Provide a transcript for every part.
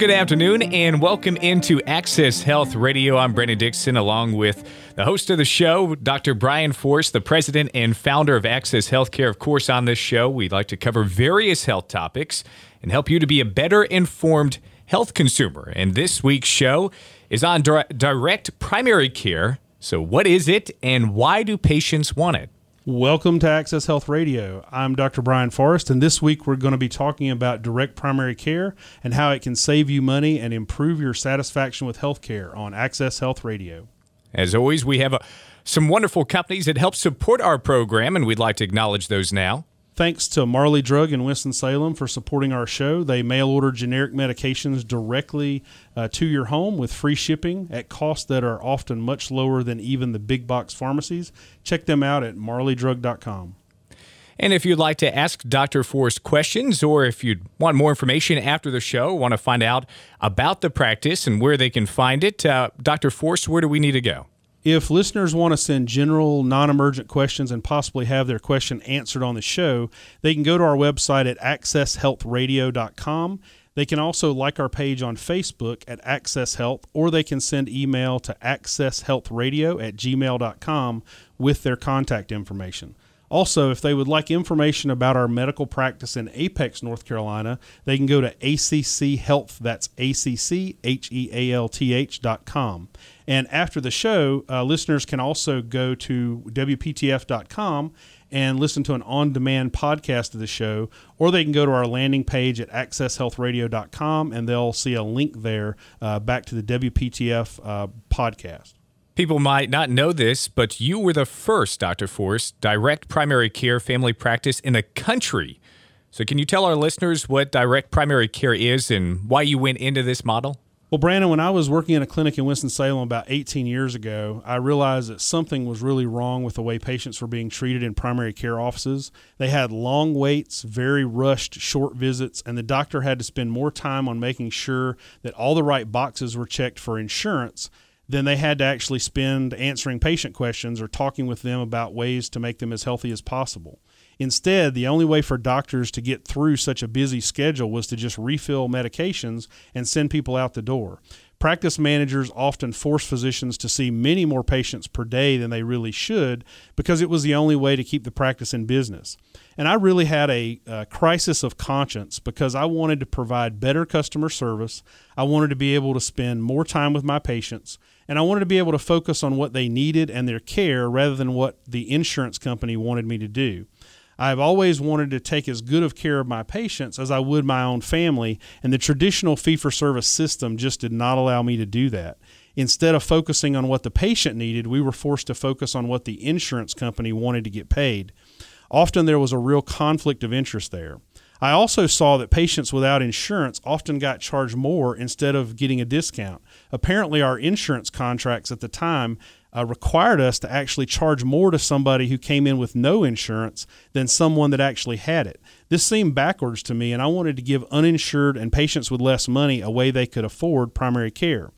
good afternoon, and welcome into Access Health Radio. I'm Brandon Dixon, along with the host of the show, Dr. Brian Forrest, the president and founder of Access Healthcare. Of course, on this show, we'd like to cover various health topics and help you to be a better informed health consumer. And this week's show is on direct primary care. So, what is it, and why do patients want it? Welcome to Access Health Radio. I'm Dr. Brian Forrest, and this week we're going to be talking about direct primary care and how it can save you money and improve your satisfaction with healthcare on Access Health Radio. As always, we have a, some wonderful companies that help support our program, and we'd like to acknowledge those now. Thanks to Marley Drug in Winston-Salem for supporting our show. They mail order generic medications directly uh, to your home with free shipping at costs that are often much lower than even the big box pharmacies. Check them out at marleydrug.com. And if you'd like to ask Dr. Forrest questions, or if you'd want more information after the show, want to find out about the practice and where they can find it, uh, Dr. Forrest, where do we need to go? If listeners want to send general, non emergent questions and possibly have their question answered on the show, they can go to our website at accesshealthradio.com. They can also like our page on Facebook at Access Health, or they can send email to accesshealthradio at gmail.com with their contact information. Also, if they would like information about our medical practice in Apex, North Carolina, they can go to ACC Health. That's A C C H E A L T H dot com. And after the show, uh, listeners can also go to WPTF.com and listen to an on demand podcast of the show, or they can go to our landing page at accesshealthradio.com and they'll see a link there uh, back to the WPTF uh, podcast. People might not know this, but you were the first, Dr. Forrest, direct primary care family practice in the country. So, can you tell our listeners what direct primary care is and why you went into this model? Well, Brandon, when I was working in a clinic in Winston-Salem about 18 years ago, I realized that something was really wrong with the way patients were being treated in primary care offices. They had long waits, very rushed, short visits, and the doctor had to spend more time on making sure that all the right boxes were checked for insurance than they had to actually spend answering patient questions or talking with them about ways to make them as healthy as possible. Instead, the only way for doctors to get through such a busy schedule was to just refill medications and send people out the door. Practice managers often force physicians to see many more patients per day than they really should because it was the only way to keep the practice in business. And I really had a, a, crisis of conscience because I wanted to provide better customer service. I wanted to be able to spend more time with my patients, and I wanted to be able to focus on what they needed and their care rather than what the insurance company wanted me to do. I've always wanted to take as good of care of my patients as I would my own family, and the traditional fee for service system just did not allow me to do that. Instead of focusing on what the patient needed, we were forced to focus on what the insurance company wanted to get paid. Often there was a real conflict of interest there. I also saw that patients without insurance often got charged more instead of getting a discount. Apparently, our insurance contracts at the time uh, required us to actually charge more to somebody who came in with no insurance than someone that actually had it. This seemed backwards to me, and I wanted to give uninsured and patients with less money a way they could afford primary care.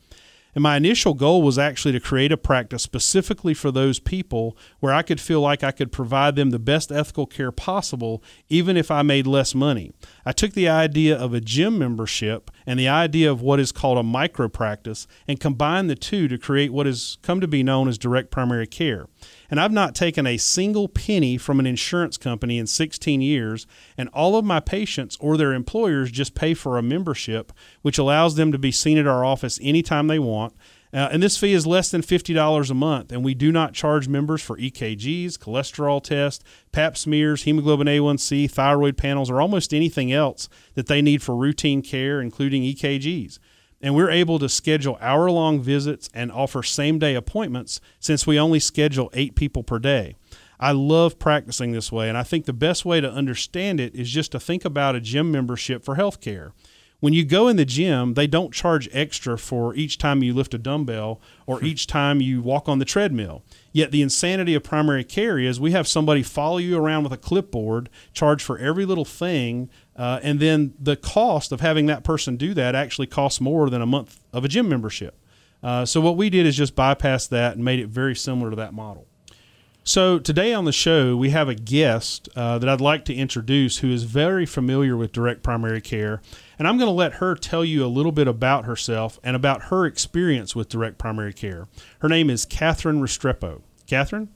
And my initial goal was actually to create a practice specifically for those people where I could feel like I could provide them the best ethical care possible, even if I made less money. I took the idea of a gym membership and the idea of what is called a micro practice and combined the two to create what has come to be known as direct primary care. And I've not taken a single penny from an insurance company in 16 years, and all of my patients or their employers just pay for a membership, which allows them to be seen at our office anytime they want. Uh, and this fee is less than $50 a month, and we do not charge members for EKGs, cholesterol tests, pap smears, hemoglobin A1C, thyroid panels, or almost anything else that they need for routine care, including EKGs and we're able to schedule hour long visits and offer same day appointments since we only schedule eight people per day. I love practicing this way, and I think the best way to understand it is just to think about a gym membership for healthcare. When you go in the gym, they don't charge extra for each time you lift a dumbbell or hmm. each time you walk on the treadmill. Yet the insanity of primary care is we have somebody follow you around with a clipboard, charge for every little thing, uh, and then the cost of having that person do that actually costs more than a month of a gym membership. Uh, so what we did is just bypass that and made it very similar to that model. So, today on the show, we have a guest uh, that I'd like to introduce who is very familiar with direct primary care. And I'm going to let her tell you a little bit about herself and about her experience with direct primary care. Her name is Catherine Restrepo. Catherine?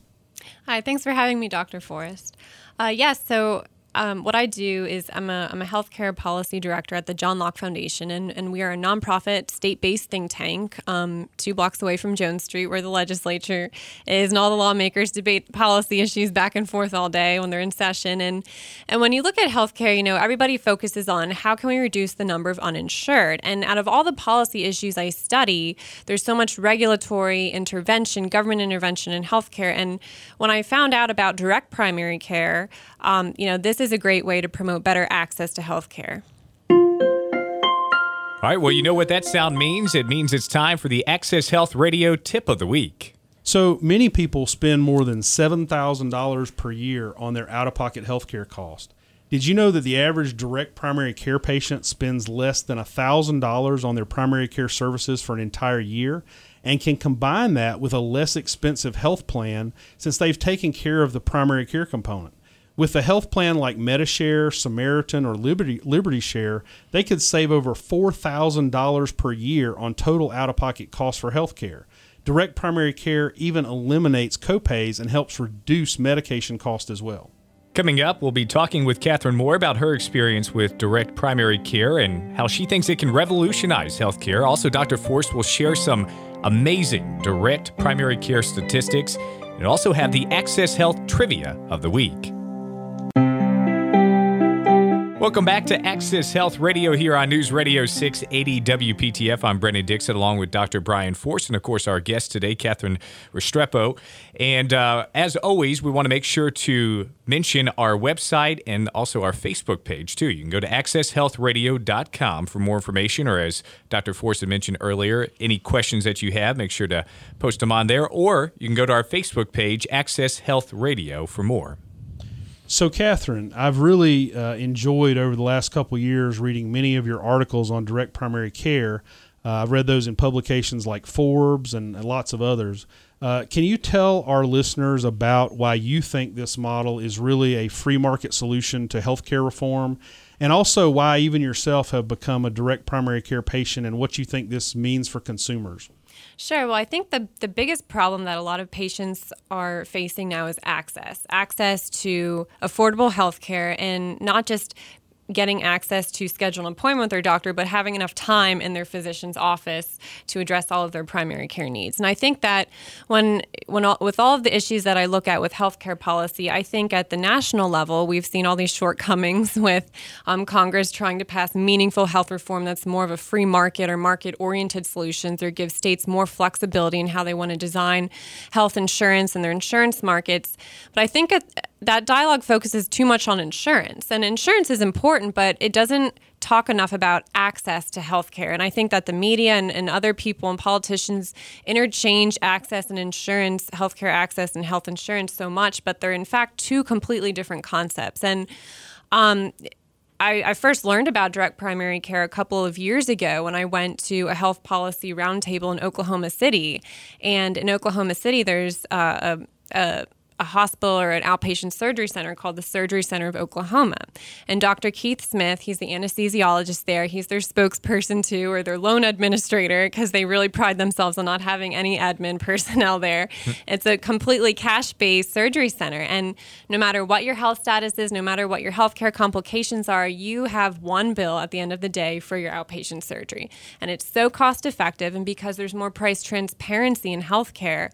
Hi, thanks for having me, Dr. Forrest. Uh, yes, so um, what I do is I'm a, I'm a healthcare policy director at the John Locke Foundation, and, and we are a nonprofit state based think tank um, two blocks away from Jones Street, where the legislature is, and all the lawmakers debate policy issues back and forth all day when they're in session. And, and when you look at healthcare, you know, everybody focuses on how can we reduce the number of uninsured. And out of all the policy issues I study, there's so much regulatory intervention, government intervention in healthcare. And when I found out about direct primary care, um, you know, this is a great way to promote better access to health care. All right, well, you know what that sound means? It means it's time for the Access Health Radio tip of the week. So many people spend more than $7,000 per year on their out of pocket healthcare cost. Did you know that the average direct primary care patient spends less than $1,000 on their primary care services for an entire year and can combine that with a less expensive health plan since they've taken care of the primary care component? With a health plan like Medi-Share, Samaritan, or Liberty, Liberty Share, they could save over $4,000 per year on total out of pocket costs for health care. Direct primary care even eliminates copays and helps reduce medication cost as well. Coming up, we'll be talking with Catherine Moore about her experience with direct primary care and how she thinks it can revolutionize healthcare. Also, Dr. Forrest will share some amazing direct primary care statistics and also have the Access Health trivia of the week. Welcome back to Access Health Radio here on News Radio 680 WPTF. I'm Brandon Dixon along with Dr. Brian Forrest and, of course, our guest today, Catherine Restrepo. And uh, as always, we want to make sure to mention our website and also our Facebook page, too. You can go to accesshealthradio.com for more information, or as Dr. Forrest had mentioned earlier, any questions that you have, make sure to post them on there, or you can go to our Facebook page, Access Health Radio, for more. So, Catherine, I've really uh, enjoyed over the last couple years reading many of your articles on direct primary care. Uh, I've read those in publications like Forbes and, and lots of others. Uh, can you tell our listeners about why you think this model is really a free market solution to healthcare reform, and also why even yourself have become a direct primary care patient and what you think this means for consumers? Sure. Well, I think the, the biggest problem that a lot of patients are facing now is access access to affordable health care and not just getting access to schedule an appointment with their doctor, but having enough time in their physician's office to address all of their primary care needs. And I think that when, when all, with all of the issues that I look at with healthcare policy, I think at the national level, we've seen all these shortcomings with um, Congress trying to pass meaningful health reform that's more of a free market or market oriented solutions or give states more flexibility in how they want to design health insurance and their insurance markets. But I think at, that dialogue focuses too much on insurance. And insurance is important, but it doesn't talk enough about access to healthcare. And I think that the media and, and other people and politicians interchange access and insurance, healthcare access and health insurance so much, but they're in fact two completely different concepts. And um, I, I, first learned about direct primary care a couple of years ago when I went to a health policy roundtable in Oklahoma City. And in Oklahoma City, there's uh, a, a a hospital or an outpatient surgery center called the Surgery Center of Oklahoma. And Dr. Keith Smith, he's the anesthesiologist there. He's their spokesperson too, or their lone administrator, because they really pride themselves on not having any admin personnel there. it's a completely cash based surgery center. And no matter what your health status is, no matter what your healthcare complications are, you have one bill at the end of the day for your outpatient surgery. And it's so cost effective. And because there's more price transparency in healthcare,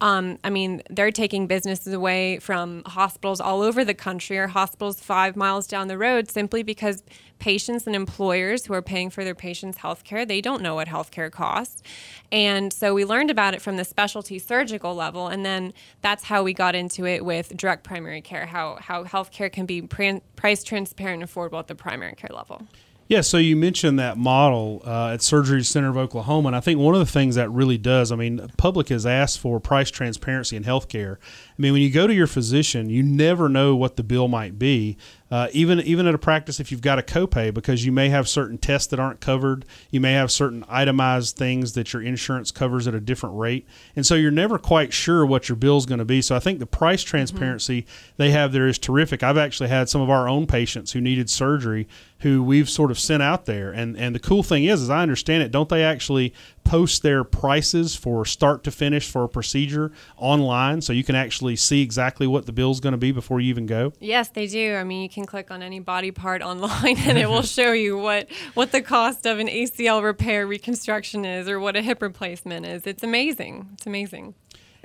um, I mean, they're taking businesses away from hospitals all over the country or hospitals five miles down the road simply because patients and employers who are paying for their patients' health care, they don't know what health care costs. And so we learned about it from the specialty surgical level. And then that's how we got into it with direct primary care, how, how health care can be price transparent and affordable at the primary care level. Yeah, so you mentioned that model uh, at Surgery Center of Oklahoma, and I think one of the things that really does, I mean, public has asked for price transparency in healthcare. I mean, when you go to your physician, you never know what the bill might be. uh, even even at a practice if you've got a copay because you may have certain tests that aren't covered you may have certain itemized things that your insurance covers at a different rate and so you're never quite sure what your bill is going to be so i think the price transparency mm-hmm. they have there is terrific i've actually had some of our own patients who needed surgery who we've sort of sent out there. And and the cool thing is, as I understand it, don't they actually post their prices for start to finish for a procedure online, so you can actually see exactly what the bill is going to be before you even go? Yes, they do. I mean, you can click on any body part online, and it will show you what what the cost of an ACL repair reconstruction is, or what a hip replacement is. It's amazing. It's amazing.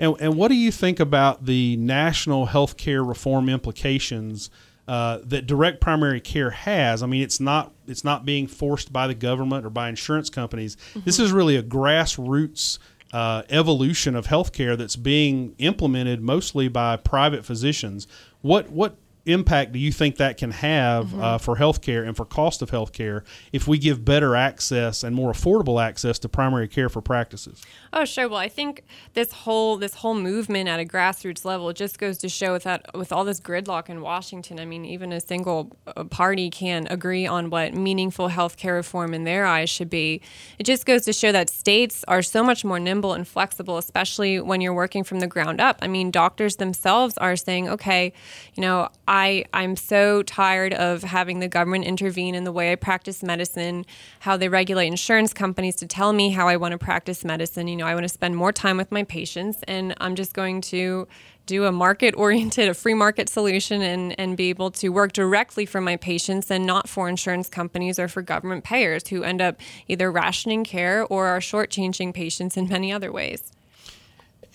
And, and what do you think about the national healthcare reform implications uh, that direct primary care has. I mean, it's not it's not being forced by the government or by insurance companies. Mm-hmm. This is really a grassroots uh, evolution of healthcare that's being implemented mostly by private physicians. What what impact do you think that can have mm-hmm. uh, for healthcare and for cost of healthcare if we give better access and more affordable access to primary care for practices? Oh, sure. Well, I think this whole this whole movement at a grassroots level just goes to show that with all this gridlock in Washington, I mean, even a single uh, party can agree on what meaningful healthcare reform in their eyes should be. It just goes to show that states are so much more nimble and flexible, especially when you're working from the ground up. I mean, doctors themselves are saying, okay, you know. I, I'm so tired of having the government intervene in the way I practice medicine, how they regulate insurance companies to tell me how I want to practice medicine. You know, I want to spend more time with my patients, and I'm just going to do a market oriented, a free market solution and, and be able to work directly for my patients and not for insurance companies or for government payers who end up either rationing care or are shortchanging patients in many other ways.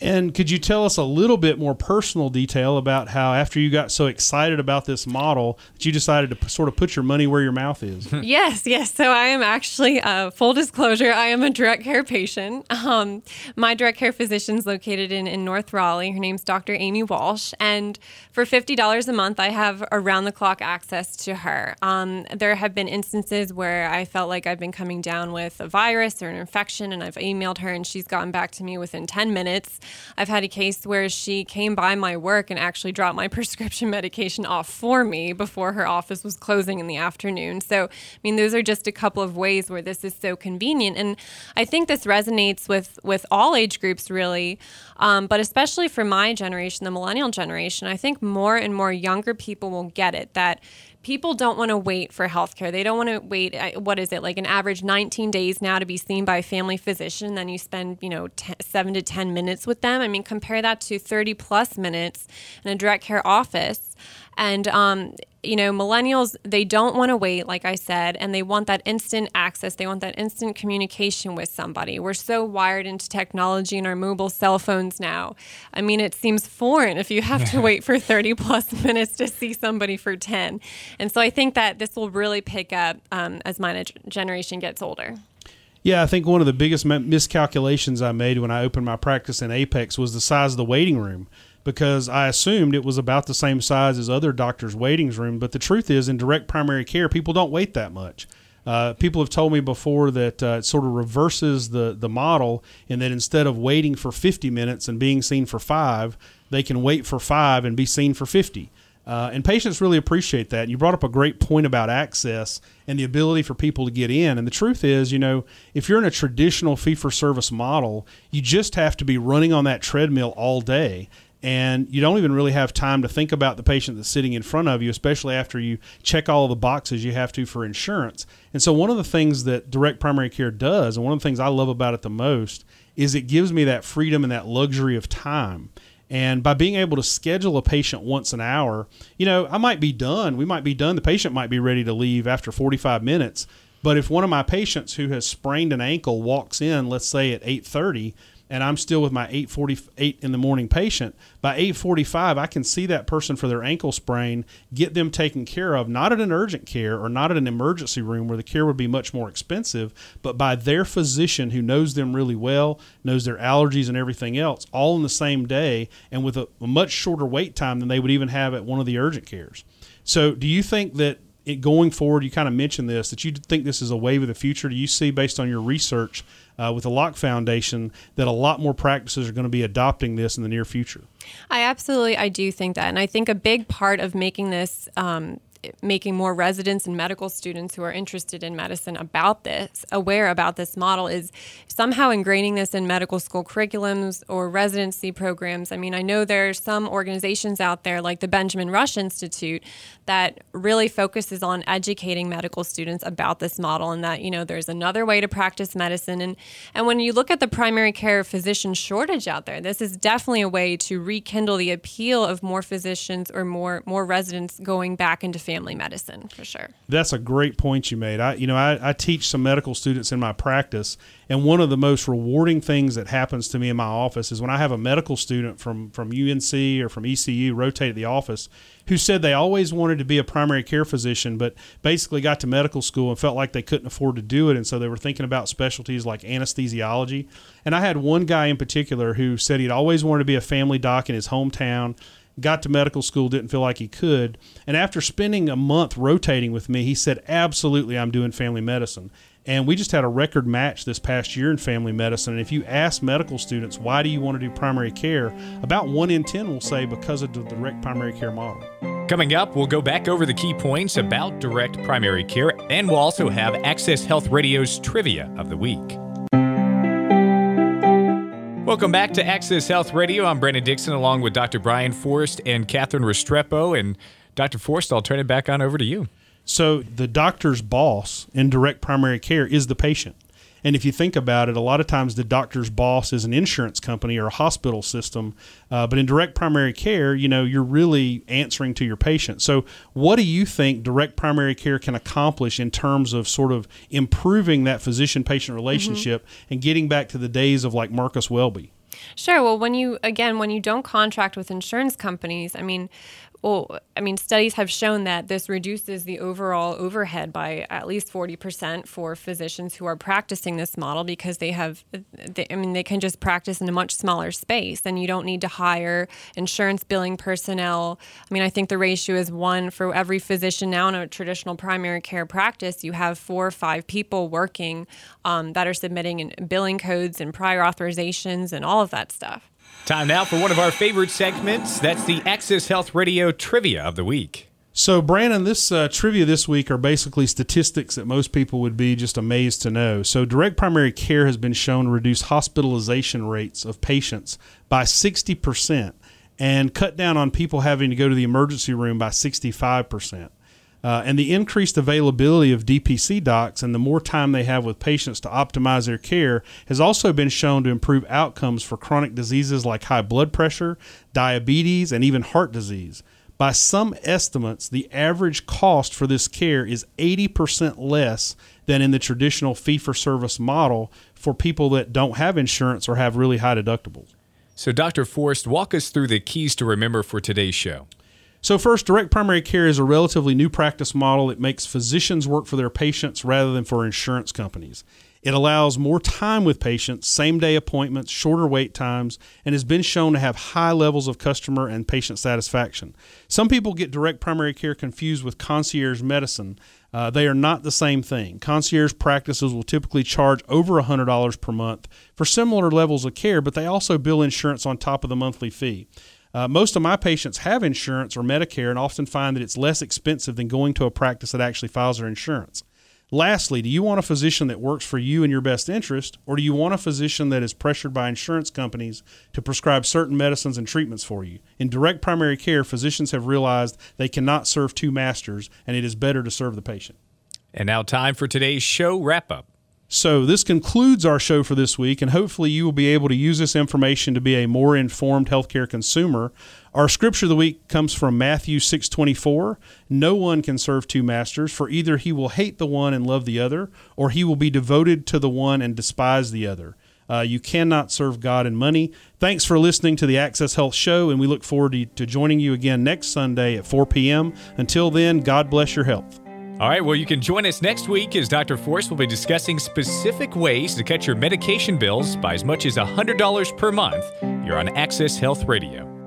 And could you tell us a little bit more personal detail about how, after you got so excited about this model, that you decided to p- sort of put your money where your mouth is? yes, yes. So I am actually, uh, full disclosure, I am a direct care patient. Um, my direct care physician is located in, in North Raleigh. Her name's Dr. Amy Walsh. And for $50 a month, I have around the clock access to her. Um, there have been instances where I felt like I've been coming down with a virus or an infection, and I've emailed her, and she's gotten back to me within 10 minutes. I've had a case where she came by my work and actually dropped my prescription medication off for me before her office was closing in the afternoon. So, I mean, those are just a couple of ways where this is so convenient. And I think this resonates with, with all age groups, really, um, but especially for my generation, the millennial generation. I think more and more younger people will get it that people don't want to wait for healthcare. They don't want to wait. What is it like an average 19 days now to be seen by a family physician? Then you spend you know seven to 10 minutes with them. I mean, compare that to 30 plus minutes in a direct care office. And, um, you know, millennials, they don't want to wait, like I said, and they want that instant access. They want that instant communication with somebody. We're so wired into technology and our mobile cell phones now. I mean, it seems foreign if you have to wait for 30 plus minutes to see somebody for 10. And so I think that this will really pick up um, as my generation gets older. Yeah, I think one of the biggest miscalculations I made when I opened my practice in Apex was the size of the waiting room because I assumed it was about the same size as other doctors' waiting room. But the truth is, in direct primary care, people don't wait that much. Uh, people have told me before that uh, it sort of reverses the, the model and that instead of waiting for 50 minutes and being seen for five, they can wait for five and be seen for 50. Uh, and patients really appreciate that. You brought up a great point about access and the ability for people to get in. And the truth is, you know, if you're in a traditional fee for service model, you just have to be running on that treadmill all day and you don't even really have time to think about the patient that's sitting in front of you, especially after you check all the boxes you have to for insurance. And so, one of the things that direct primary care does, and one of the things I love about it the most, is it gives me that freedom and that luxury of time. And by being able to schedule a patient once an hour, you know, I might be done. We might be done. The patient might be ready to leave after 45 minutes. But if one of my patients who has sprained an ankle walks in, let's say at 8:30, and I'm still with my 8:48 in the morning patient, by 8:45 I can see that person for their ankle sprain, get them taken care of, not at an urgent care or not at an emergency room where the care would be much more expensive, but by their physician who knows them really well, knows their allergies and everything else, all in the same day and with a, a much shorter wait time than they would even have at one of the urgent cares. So, do you think that it, going forward, you kind of mentioned this that you think this is a wave of the future. Do you see, based on your research uh, with the Locke Foundation, that a lot more practices are going to be adopting this in the near future? I absolutely, I do think that, and I think a big part of making this um, making more residents and medical students who are interested in medicine about this, aware about this model, is somehow ingraining this in medical school curriculums or residency programs. I mean, I know there are some organizations out there like the Benjamin Rush Institute that really focuses on educating medical students about this model and that, you know, there's another way to practice medicine. And, and when you look at the primary care physician shortage out there, this is definitely a way to rekindle the appeal of more physicians or more, more residents going back into family medicine for sure. That's a great point you made. I, you know, I, I teach some medical students in my practice, and one of the most rewarding things that happens to me in my office is when I have a medical student from from UNC or from ECU rotate the office who said they always wanted to be a primary care physician, but basically got to medical school and felt like they couldn't afford to do it, and so they were thinking about specialties like anesthesiology. And I had one guy in particular who said he'd always wanted to be a family doc in his hometown got to medical school, didn't feel like he could. And after spending a month rotating with me, he said, Absolutely, I'm doing family medicine. And we just had a record match this past year in family medicine. And if you ask medical students, why do you want to do primary care? About one in 10 will say because of the direct primary care model. Coming up, we'll go back over the key points about direct primary care, and we'll also have Access Health Radio's Trivia of the Week. Welcome back to Access Health Radio. I'm Brandon Dixon along with Dr. Brian Forrest and Catherine Restrepo. And Dr. Forrest, I'll turn it back on over to you. So, the doctor's boss in direct primary care is the patient. And if you think about it, a lot of times the doctor's boss is an insurance company or a hospital system. Uh, but in direct primary care, you know, you're really answering to your patient. So, what do you think direct primary care can accomplish in terms of sort of improving that physician patient relationship mm-hmm. and getting back to the days of like Marcus Welby? Sure. Well, when you, again, when you don't contract with insurance companies, I mean, well, I mean, studies have shown that this reduces the overall overhead by at least 40% for physicians who are practicing this model because they have, they, I mean, they can just practice in a much smaller space and you don't need to hire insurance billing personnel. I mean, I think the ratio is one for every physician now in a traditional primary care practice, you have four or five people working um, that are submitting in billing codes and prior authorizations and all of that stuff. Time now for one of our favorite segments. That's the Access Health Radio Trivia of the Week. So, Brandon, this uh, trivia this week are basically statistics that most people would be just amazed to know. So, direct primary care has been shown to reduce hospitalization rates of patients by 60% and cut down on people having to go to the emergency room by 65%. Uh, and the increased availability of DPC docs and the more time they have with patients to optimize their care has also been shown to improve outcomes for chronic diseases like high blood pressure, diabetes, and even heart disease. By some estimates, the average cost for this care is 80% less than in the traditional fee for service model for people that don't have insurance or have really high deductibles. So, Dr. Forrest, walk us through the keys to remember for today's show. So, first, direct primary care is a relatively new practice model. It makes physicians work for their patients rather than for insurance companies. It allows more time with patients, same day appointments, shorter wait times, and has been shown to have high levels of customer and patient satisfaction. Some people get direct primary care confused with concierge medicine. Uh, they are not the same thing. Concierge practices will typically charge over $100 per month for similar levels of care, but they also bill insurance on top of the monthly fee. Uh, most of my patients have insurance or Medicare and often find that it's less expensive than going to a practice that actually files their insurance. Lastly, do you want a physician that works for you in your best interest, or do you want a physician that is pressured by insurance companies to prescribe certain medicines and treatments for you? In direct primary care, physicians have realized they cannot serve two masters, and it is better to serve the patient. And now, time for today's show wrap up. So, this concludes our show for this week, and hopefully, you will be able to use this information to be a more informed healthcare consumer. Our scripture of the week comes from Matthew 6:24. No one can serve two masters, for either he will hate the one and love the other, or he will be devoted to the one and despise the other. Uh, you cannot serve God and money. Thanks for listening to the Access Health Show, and we look forward to, to joining you again next Sunday at 4 p.m. Until then, God bless your health. All right, well, you can join us next week as Dr. Forrest will be discussing specific ways to cut your medication bills by as much as $100 per month. You're on Access Health Radio.